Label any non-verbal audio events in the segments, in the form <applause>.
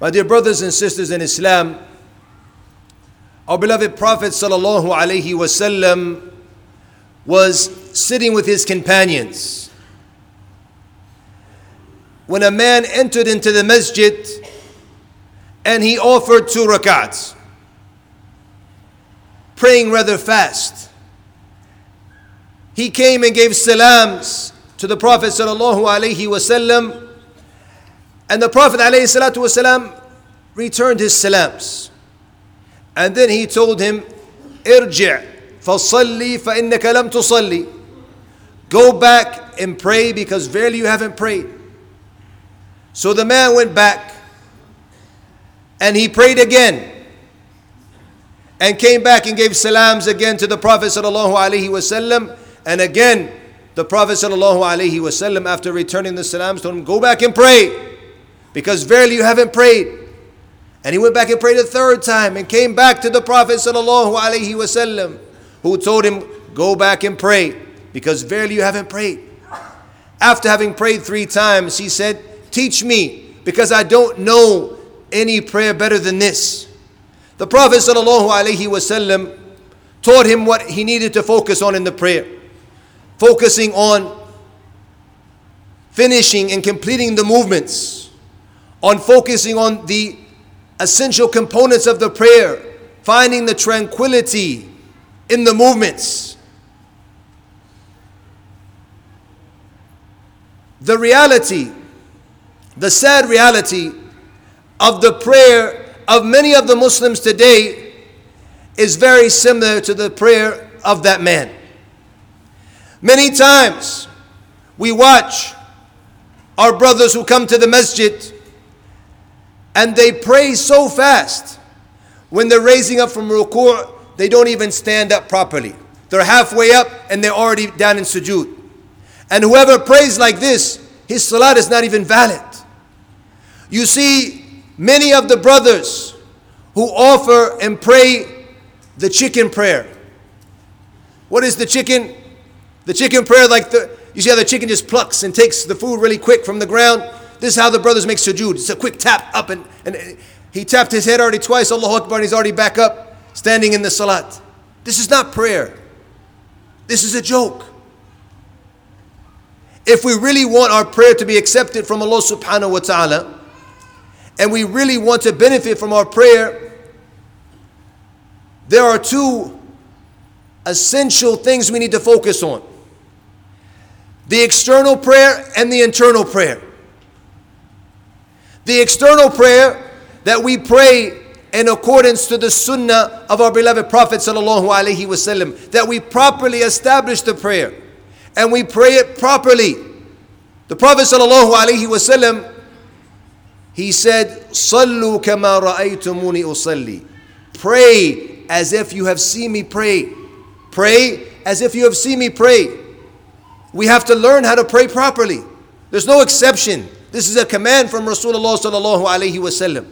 My dear brothers and sisters in Islam, our beloved Prophet sallallahu alaihi wasallam was sitting with his companions. When a man entered into the masjid and he offered two rakats, praying rather fast. He came and gave salams to the Prophet sallallahu alaihi wasallam and the Prophet ﷺ returned his salams. And then he told him, Irji' fasalli fa'innaka lam tusalli. Go back and pray because verily you haven't prayed. So the man went back and he prayed again and came back and gave salams again to the Prophet sallallahu. And again, the Prophet sallallahu after returning the salams, told him, "Go back and pray." Because verily you haven't prayed. And he went back and prayed a third time and came back to the Prophet wasallam, who told him, "Go back and pray, because verily you haven't prayed." After having prayed three times, he said, "Teach me, because I don't know any prayer better than this." The Prophet wasallam taught him what he needed to focus on in the prayer, focusing on finishing and completing the movements on focusing on the essential components of the prayer, finding the tranquility in the movements. The reality, the sad reality of the prayer of many of the Muslims today is very similar to the prayer of that man. Many times we watch our brothers who come to the masjid and they pray so fast. When they're raising up from ruku', they don't even stand up properly. They're halfway up and they're already down in sujood. And whoever prays like this, his salat is not even valid. You see, many of the brothers who offer and pray the chicken prayer. What is the chicken? The chicken prayer, like the, you see how the chicken just plucks and takes the food really quick from the ground? This is how the brothers make sujood. It's a quick tap up, and, and he tapped his head already twice, Allahu Akbar, and he's already back up, standing in the salat. This is not prayer. This is a joke. If we really want our prayer to be accepted from Allah subhanahu wa ta'ala, and we really want to benefit from our prayer, there are two essential things we need to focus on the external prayer and the internal prayer. The external prayer that we pray in accordance to the sunnah of our beloved Prophet wasallam, that we properly establish the prayer and we pray it properly. The Prophet wasallam, he said, "Sallu kama ra'aytumuni usalli." Pray as if you have seen me pray. Pray as if you have seen me pray. We have to learn how to pray properly. There's no exception. This is a command from Rasulullah sallallahu alaihi wasallam.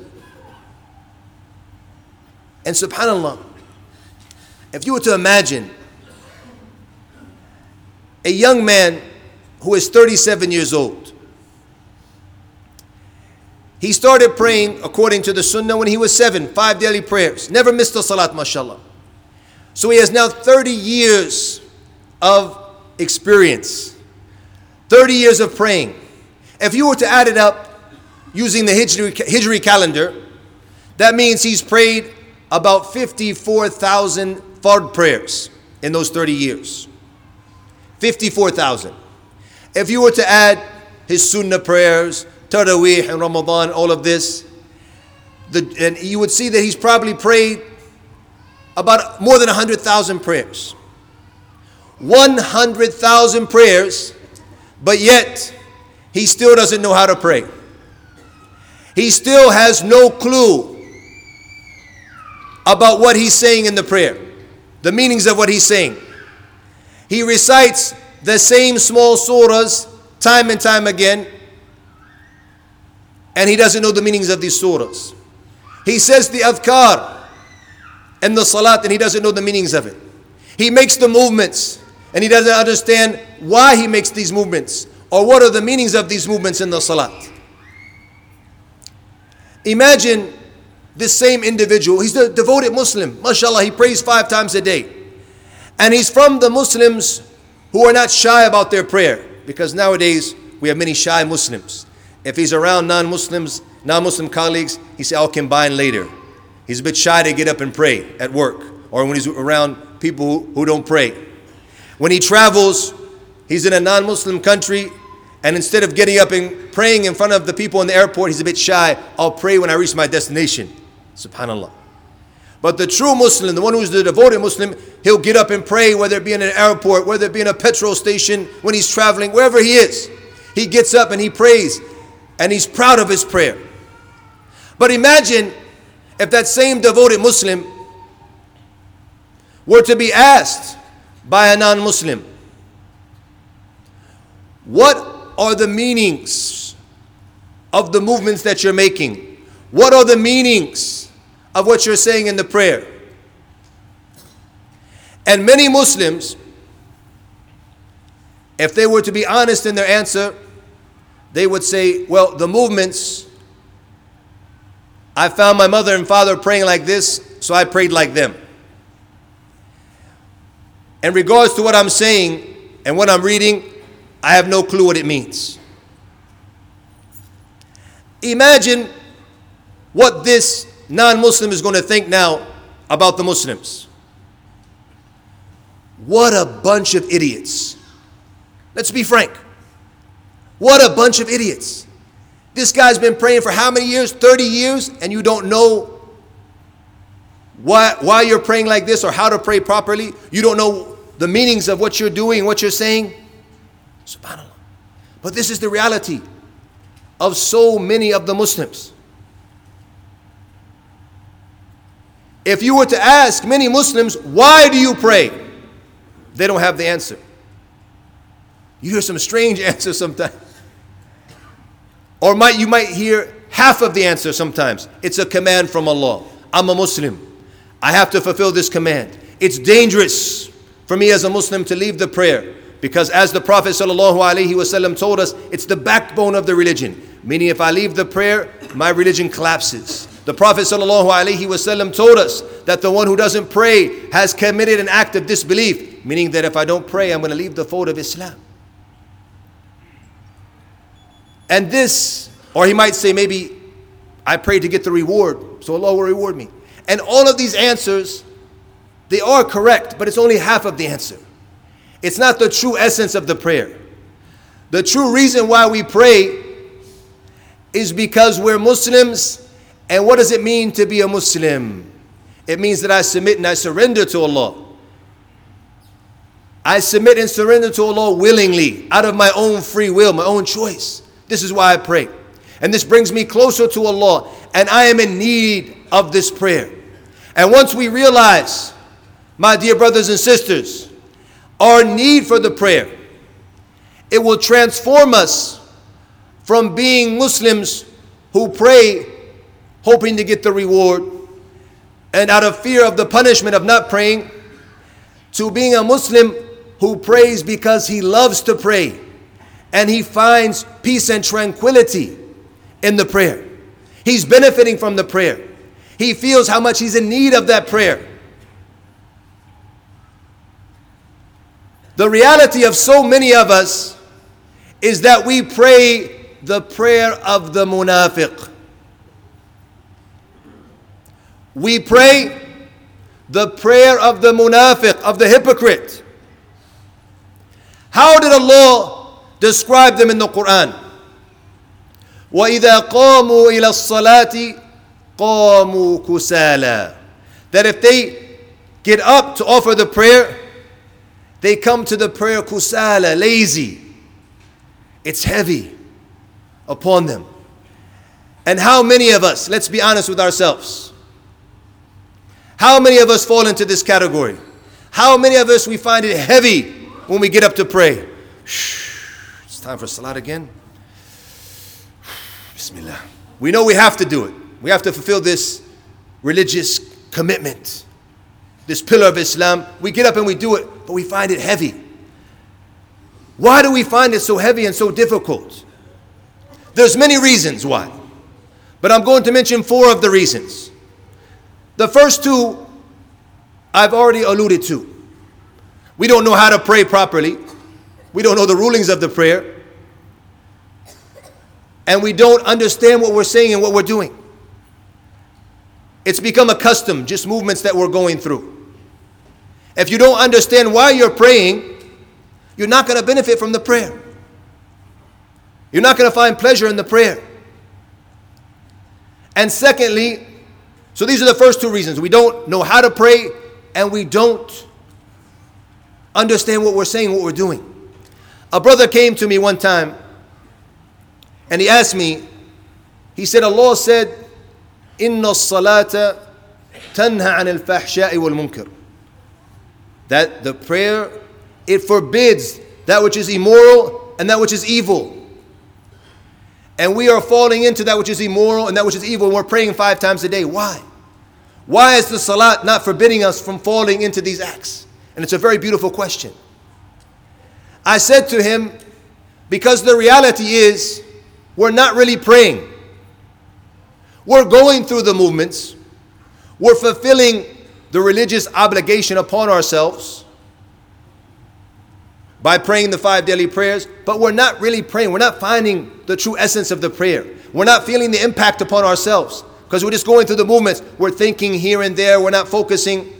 And subhanallah, if you were to imagine a young man who is 37 years old, he started praying according to the sunnah when he was seven, five daily prayers, never missed a salat, mashallah. So he has now 30 years of experience, 30 years of praying. If you were to add it up using the Hijri, Hijri calendar, that means he's prayed about 54,000 fard prayers in those 30 years. 54,000. If you were to add his sunnah prayers, Taraweeh and Ramadan, all of this, the, and you would see that he's probably prayed about more than 100,000 prayers. 100,000 prayers, but yet he still doesn't know how to pray. He still has no clue about what he's saying in the prayer, the meanings of what he's saying. He recites the same small surahs time and time again, and he doesn't know the meanings of these surahs. He says the adhkar and the salat, and he doesn't know the meanings of it. He makes the movements, and he doesn't understand why he makes these movements or what are the meanings of these movements in the salat? Imagine this same individual, he's a devoted Muslim, mashallah, he prays five times a day. And he's from the Muslims who are not shy about their prayer, because nowadays we have many shy Muslims. If he's around non Muslims, non Muslim colleagues, he say, I'll combine later. He's a bit shy to get up and pray at work or when he's around people who, who don't pray. When he travels, he's in a non Muslim country, and instead of getting up and praying in front of the people in the airport, he's a bit shy. I'll pray when I reach my destination. Subhanallah. But the true Muslim, the one who's the devoted Muslim, he'll get up and pray, whether it be in an airport, whether it be in a petrol station, when he's traveling, wherever he is. He gets up and he prays, and he's proud of his prayer. But imagine if that same devoted Muslim were to be asked by a non Muslim, what are the meanings of the movements that you're making? What are the meanings of what you're saying in the prayer? And many Muslims, if they were to be honest in their answer, they would say, Well, the movements, I found my mother and father praying like this, so I prayed like them. In regards to what I'm saying and what I'm reading, I have no clue what it means. Imagine what this non Muslim is going to think now about the Muslims. What a bunch of idiots. Let's be frank. What a bunch of idiots. This guy's been praying for how many years? 30 years, and you don't know why, why you're praying like this or how to pray properly. You don't know the meanings of what you're doing, what you're saying. SubhanAllah. But this is the reality of so many of the Muslims. If you were to ask many Muslims, why do you pray? They don't have the answer. You hear some strange <laughs> answers sometimes. Or might you might hear half of the answer sometimes. It's a command from Allah. I'm a Muslim. I have to fulfill this command. It's dangerous for me as a Muslim to leave the prayer because as the Prophet ﷺ told us, it's the backbone of the religion. Meaning if I leave the prayer, my religion collapses. The Prophet ﷺ told us that the one who doesn't pray has committed an act of disbelief, meaning that if I don't pray, I'm going to leave the fold of Islam. And this, or he might say, maybe I pray to get the reward, so Allah will reward me. And all of these answers, they are correct, but it's only half of the answer. It's not the true essence of the prayer. The true reason why we pray is because we're Muslims. And what does it mean to be a Muslim? It means that I submit and I surrender to Allah. I submit and surrender to Allah willingly, out of my own free will, my own choice. This is why I pray. And this brings me closer to Allah. And I am in need of this prayer. And once we realize, my dear brothers and sisters, our need for the prayer, it will transform us from being Muslims who pray hoping to get the reward and out of fear of the punishment of not praying to being a Muslim who prays because he loves to pray and he finds peace and tranquility in the prayer. He's benefiting from the prayer. He feels how much he's in need of that prayer. The reality of so many of us is that we pray the prayer of the munafiq. We pray the prayer of the munafiq, of the hypocrite. How did Allah describe them in the Quran. وَإِذَا قَامُوا إِلَى الصَّلَاةِ قَامُوا كُسَالًا That if they get up to offer the prayer, they come to the prayer kusala, lazy. It's heavy upon them. And how many of us, let's be honest with ourselves, how many of us fall into this category? How many of us we find it heavy when we get up to pray? Shh. Time for Salat again. <sighs> Bismillah. We know we have to do it. We have to fulfill this religious commitment, this pillar of Islam. We get up and we do it, but we find it heavy. Why do we find it so heavy and so difficult? There's many reasons why. But I'm going to mention four of the reasons. The first two I've already alluded to. We don't know how to pray properly. We don't know the rulings of the prayer. And we don't understand what we're saying and what we're doing. It's become a custom, just movements that we're going through. If you don't understand why you're praying, you're not going to benefit from the prayer. You're not going to find pleasure in the prayer. And secondly, so these are the first two reasons. We don't know how to pray and we don't understand what we're saying, what we're doing. A brother came to me one time and he asked me, he said, Allah said, Inna salata tanha an al fahsha'i wal munkar. That the prayer, it forbids that which is immoral and that which is evil. And we are falling into that which is immoral and that which is evil. And we're praying five times a day. Why? Why is the salat not forbidding us from falling into these acts? And it's a very beautiful question. I said to him, because the reality is, we're not really praying. We're going through the movements, we're fulfilling the religious obligation upon ourselves by praying the five daily prayers, but we're not really praying. We're not finding the true essence of the prayer. We're not feeling the impact upon ourselves because we're just going through the movements. We're thinking here and there. We're not focusing.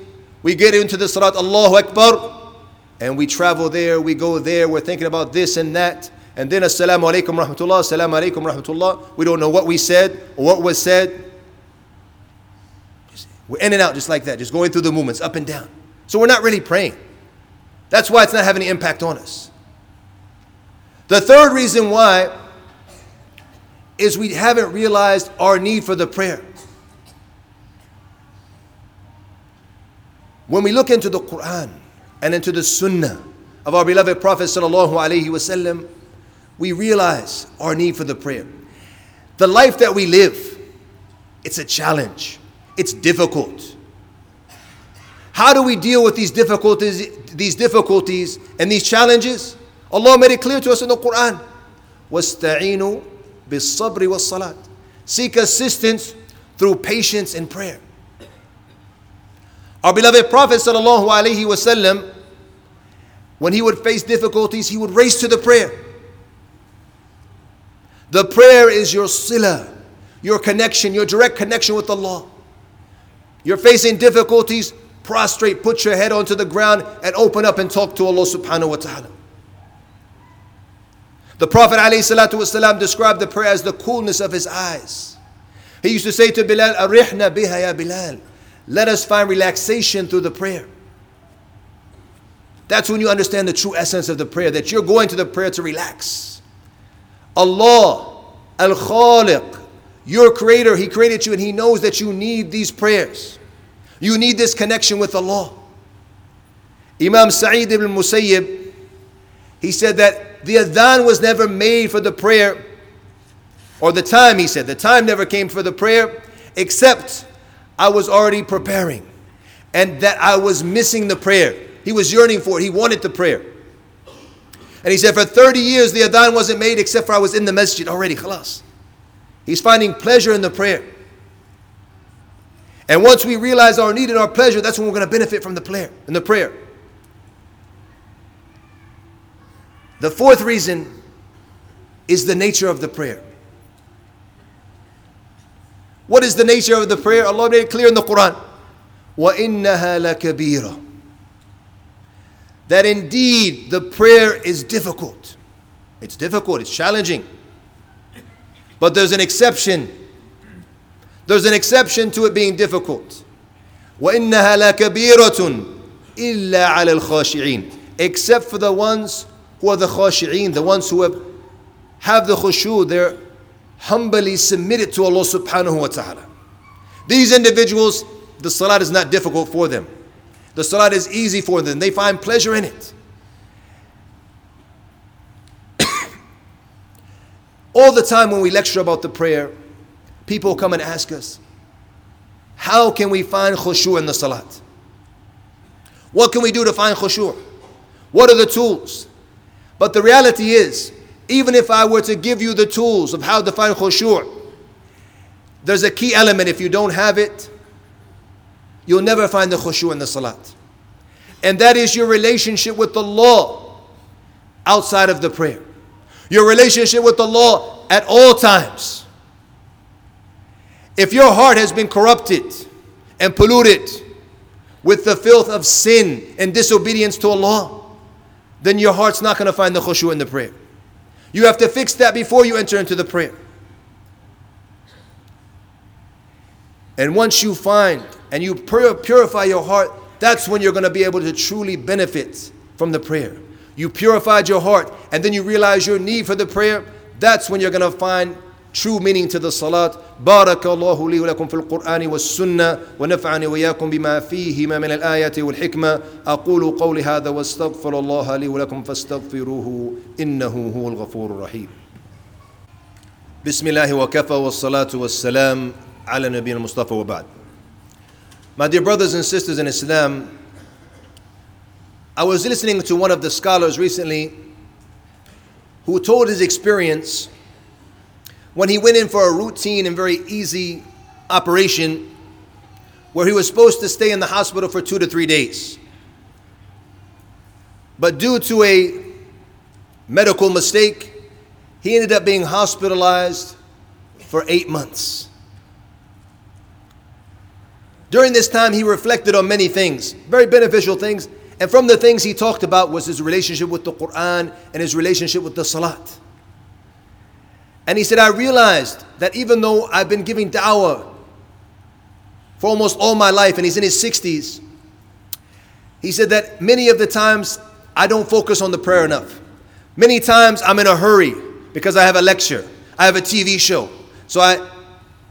We get into the salat, Allahu Akbar, and we travel there, we go there. We're thinking about this and that. And then Assalamu alaikum rahmatullah, Assalamu alaikum rahmatullah. We don't know what we said or what was said. We're in and out just like that, just going through the movements, up and down. So we're not really praying. That's why it's not having any impact on us. The third reason why is we haven't realized our need for the prayer. When we look into the Quran and into the Sunnah of our beloved Prophet sallallahu alaihi wasallam, we realize our need for the prayer. The life that we live, it's a challenge It's difficult. How do we deal with these difficulties, these difficulties and these challenges? Allah made it clear to us in the Quran. وَاسْتَعِينُوا بِالصَّبْرِ وَالصَّلَاةِ Seek assistance through patience and prayer. Our beloved Prophet sallallahu alaihi wasallam, when he would face difficulties, he would race to the prayer. The prayer is your sila, your connection, your direct connection with Allah. You're facing difficulties, prostrate, put your head onto the ground, and open up and talk to Allah subhanahu wa ta'ala. The Prophet ﷺ described the prayer as the coolness of his eyes. He used to say to Bilal, Arihna biha ya Bilal. Let us find relaxation through the prayer. That's when you understand the true essence of the prayer, that you're going to the prayer to relax. Allah, Al Khaliq, your creator, He created you and He knows that you need these prayers. You need this connection with Allah. Imam Sa'id ibn Musayyib, he said that the adhan was never made for the prayer, or the time, he said, the time never came for the prayer, except I was already preparing, and that I was missing the prayer. He was yearning for it, he wanted the prayer. And he said, for 30 years the adhan wasn't made except for I was in the masjid already, khalas. He's finding pleasure in the prayer. And once we realize our need and our pleasure, that's when we're going to benefit from the prayer and the prayer. The fourth reason is the nature of the prayer. What is the nature of the prayer? Allah made it clear in the Quran. وَإِنَّهَا لَكَبِيرًا That indeed the prayer is difficult. It's difficult, it's challenging. But there's an exception there's an exception to it being difficult. وَإِنَّهَا لَكَبِيرَةٌ إِلَّا عَلَى الْخَاشِعِينَ Except for the ones who are the khashi'een, the ones who have, have the khushu, they're humbly submitted to Allah subhanahu wa ta'ala. These individuals, the salat is not difficult for them. The salat is easy for them. They find pleasure in it. All the time when we lecture about the prayer, people come and ask us, how can we find khushu' in the salat? What can we do to find khushu'? What are the tools? But the reality is, even if I were to give you the tools of how to find khushu', there's a key element. If you don't have it, you'll never find the khushu in the salat. And that is your relationship with Allah outside of the prayer. Your relationship with Allah at all times. If your heart has been corrupted and polluted with the filth of sin and disobedience to Allah, then your heart's not going to find the khushu in the prayer. You have to fix that before you enter into the prayer. And once you find and you purify your heart, that's when you're going to be able to truly benefit from the prayer You purified your heart and then you realize your need for the prayer. That's when you're going to find true meaning to the salat. بارك الله لي ولكم في القرآن والسنة ونفعني وإياكم بما فيهما من الآية والحكمة أقول قولي هذا واستغفر الله لي ولكم فاستغفروه إنه هو الغفور الرحيم بسم الله وكفى والصلاة والسلام على نبينا المصطفى وبعد My dear brothers and sisters in Islam, I was listening to one of the scholars recently who told his experience when he went in for a routine and very easy operation where he was supposed to stay in the hospital for two to three days. But due to a medical mistake, he ended up being hospitalized for eight months. During this time, he reflected on many things, very beneficial things. And from the things he talked about was his relationship with the Quran and his relationship with the Salat. And he said, I realized that even though I've been giving da'wah for almost all my life, and he's in his 60s, he said that many of the times I don't focus on the prayer enough. Many times I'm in a hurry because I have a lecture, I have a TV show. So I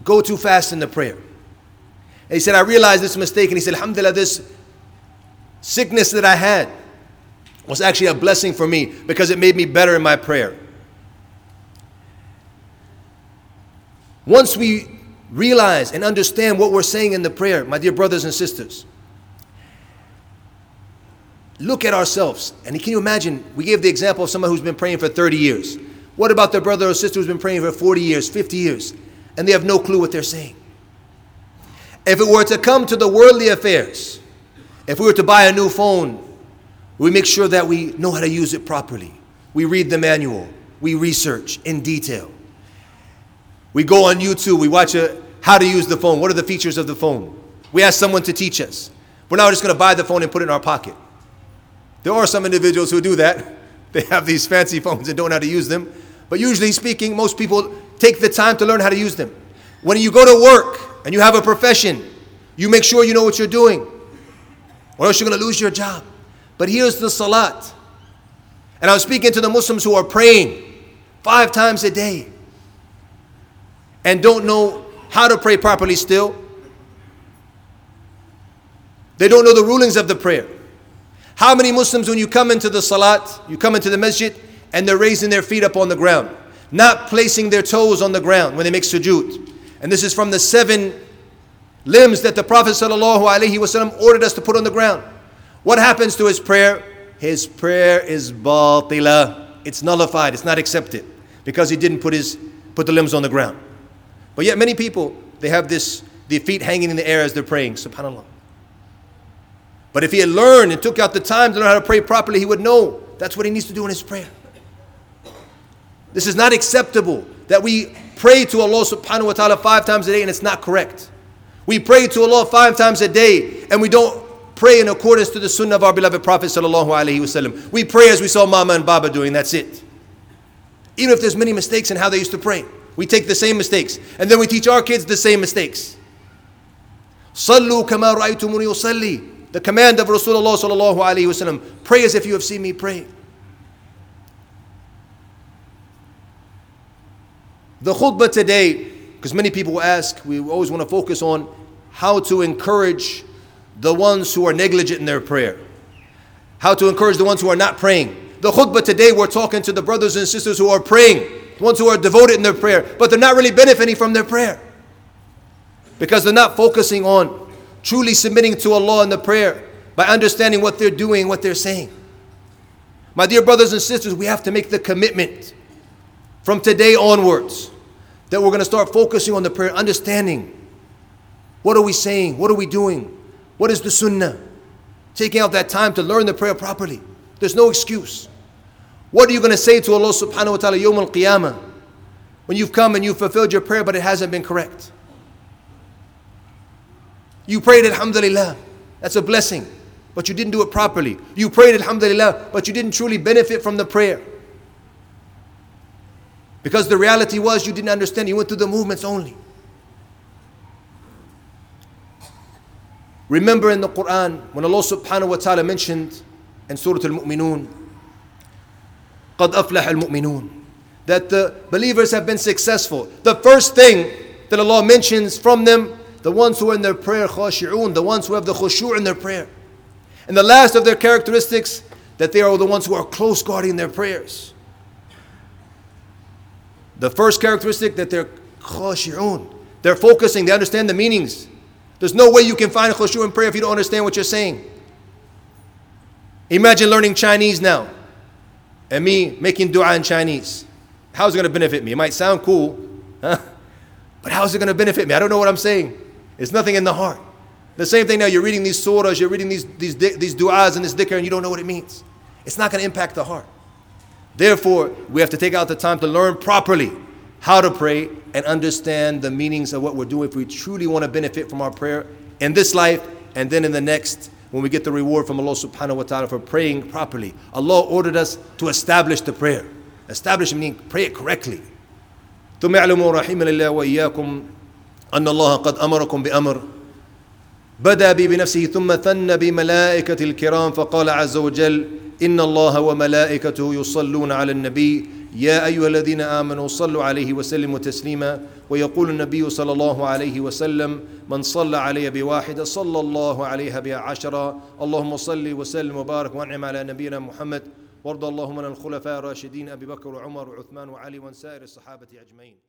go too fast in the prayer. And he said, I realized this mistake. And he said, Alhamdulillah, this sickness that I had was actually a blessing for me because it made me better in my prayer. Once we realize and understand what we're saying in the prayer, my dear brothers and sisters, look at ourselves. And can you imagine? We gave the example of someone who's been praying for 30 years. What about their brother or sister who's been praying for 40 years, 50 years, and they have no clue what they're saying? If it were to come to the worldly affairs, if we were to buy a new phone, we make sure that we know how to use it properly. We read the manual, we research in detail. We go on YouTube, we watch a, how to use the phone. What are the features of the phone? We ask someone to teach us. We're not just going to buy the phone and put it in our pocket. There are some individuals who do that. <laughs> They have these fancy phones and don't know how to use them. But usually speaking, most people take the time to learn how to use them. When you go to work and you have a profession, you make sure you know what you're doing, or else you're going to lose your job. But here's the salat. And I was speaking to the Muslims who are praying five times a day and don't know how to pray properly still. They don't know the rulings of the prayer. How many Muslims, when you come into the salat, you come into the masjid, and they're raising their feet up on the ground, not placing their toes on the ground when they make sujood. And this is from the seven limbs that the Prophet ﷺ ordered us to put on the ground. What happens to his prayer? His prayer is batila. It's nullified, it's not accepted because he didn't put his put the limbs on the ground. But yet, many people, they have this, the feet hanging in the air as they're praying, subhanAllah. But if he had learned and took out the time to learn how to pray properly, he would know that's what he needs to do in his prayer. This is not acceptable that we pray to Allah subhanahu wa ta'ala five times a day and it's not correct. We pray to Allah five times a day and we don't pray in accordance to the sunnah of our beloved Prophet sallallahu alaihi wasallam. We pray as we saw Mama and Baba doing, that's it. Even if there's many mistakes in how they used to pray. We take the same mistakes. And then we teach our kids the same mistakes. Sallu kama ra'aytumuni usalli. The command of Rasulullah sallallahu alayhi wasallam. Pray as if you have seen me pray. The khutbah today, because many people ask, we always want to focus on how to encourage the ones who are negligent in their prayer. How to encourage the ones who are not praying. The khutbah today, we're talking to the brothers and sisters who are praying the ones who are devoted in their prayer, but they're not really benefiting from their prayer because they're not focusing on truly submitting to Allah in the prayer by understanding what they're doing, what they're saying. My dear brothers and sisters, we have to make the commitment from today onwards that we're going to start focusing on the prayer, understanding what are we saying, what are we doing, what is the sunnah, taking out that time to learn the prayer properly. There's no excuse. What are you going to say to Allah subhanahu wa ta'ala yawm al-qiyamah when you've come and you've fulfilled your prayer but it hasn't been correct? You prayed alhamdulillah. That's a blessing. But you didn't do it properly. You prayed alhamdulillah, but you didn't truly benefit from the prayer. Because the reality was you didn't understand. You went through the movements only. Remember in the Quran when Allah subhanahu wa ta'ala mentioned in Surah Al-Mu'minun قَدْ أَفْلَحَ الْمُؤْمِنُونَ that the believers have been successful. The first thing that Allah mentions from them, the ones who are in their prayer khashi'un, the ones who have the khushu' in their prayer. And the last of their characteristics, that they are the ones who are close guarding their prayers. The first characteristic that they're khashi'un. They're focusing, they understand the meanings. There's no way you can find khushu in prayer if you don't understand what you're saying. Imagine learning Chinese now and me making dua in Chinese. How's it going to benefit me? It might sound cool, huh? but how's it going to benefit me? I don't know what I'm saying. It's nothing in the heart. The same thing now, you're reading these surahs, you're reading these, these, these du'as and this dhikr, and you don't know what it means. It's not going to impact the heart. Therefore, we have to take out the time to learn properly how to pray and understand the meanings of what we're doing if we truly want to benefit from our prayer in this life and then in the next when we get the reward from Allah subhanahu wa ta'ala for praying properly. Allah ordered us to establish the prayer. Establish meaning pray it correctly. ثم اعلموا رحمنا الله وإياكم أن الله قد أمركم بأمر بدا بي بنفسه ثم ثن بملائكة الكرام فقال عز وجل إن الله وملائكته يصلون على النبي. يا أيها الذين آمنوا صلوا عليه وسلموا تسليما. ويقول النبي صلى الله عليه وسلم من صلى علي بواحدة صلى الله عليها بها عشرة اللهم صل وسلم وبارك وانعم على نبينا محمد. وارض اللهم عن الخلفاء الراشدين أبي بكر وعمر وعثمان وعلي وعن سائر الصحابة أجمعين.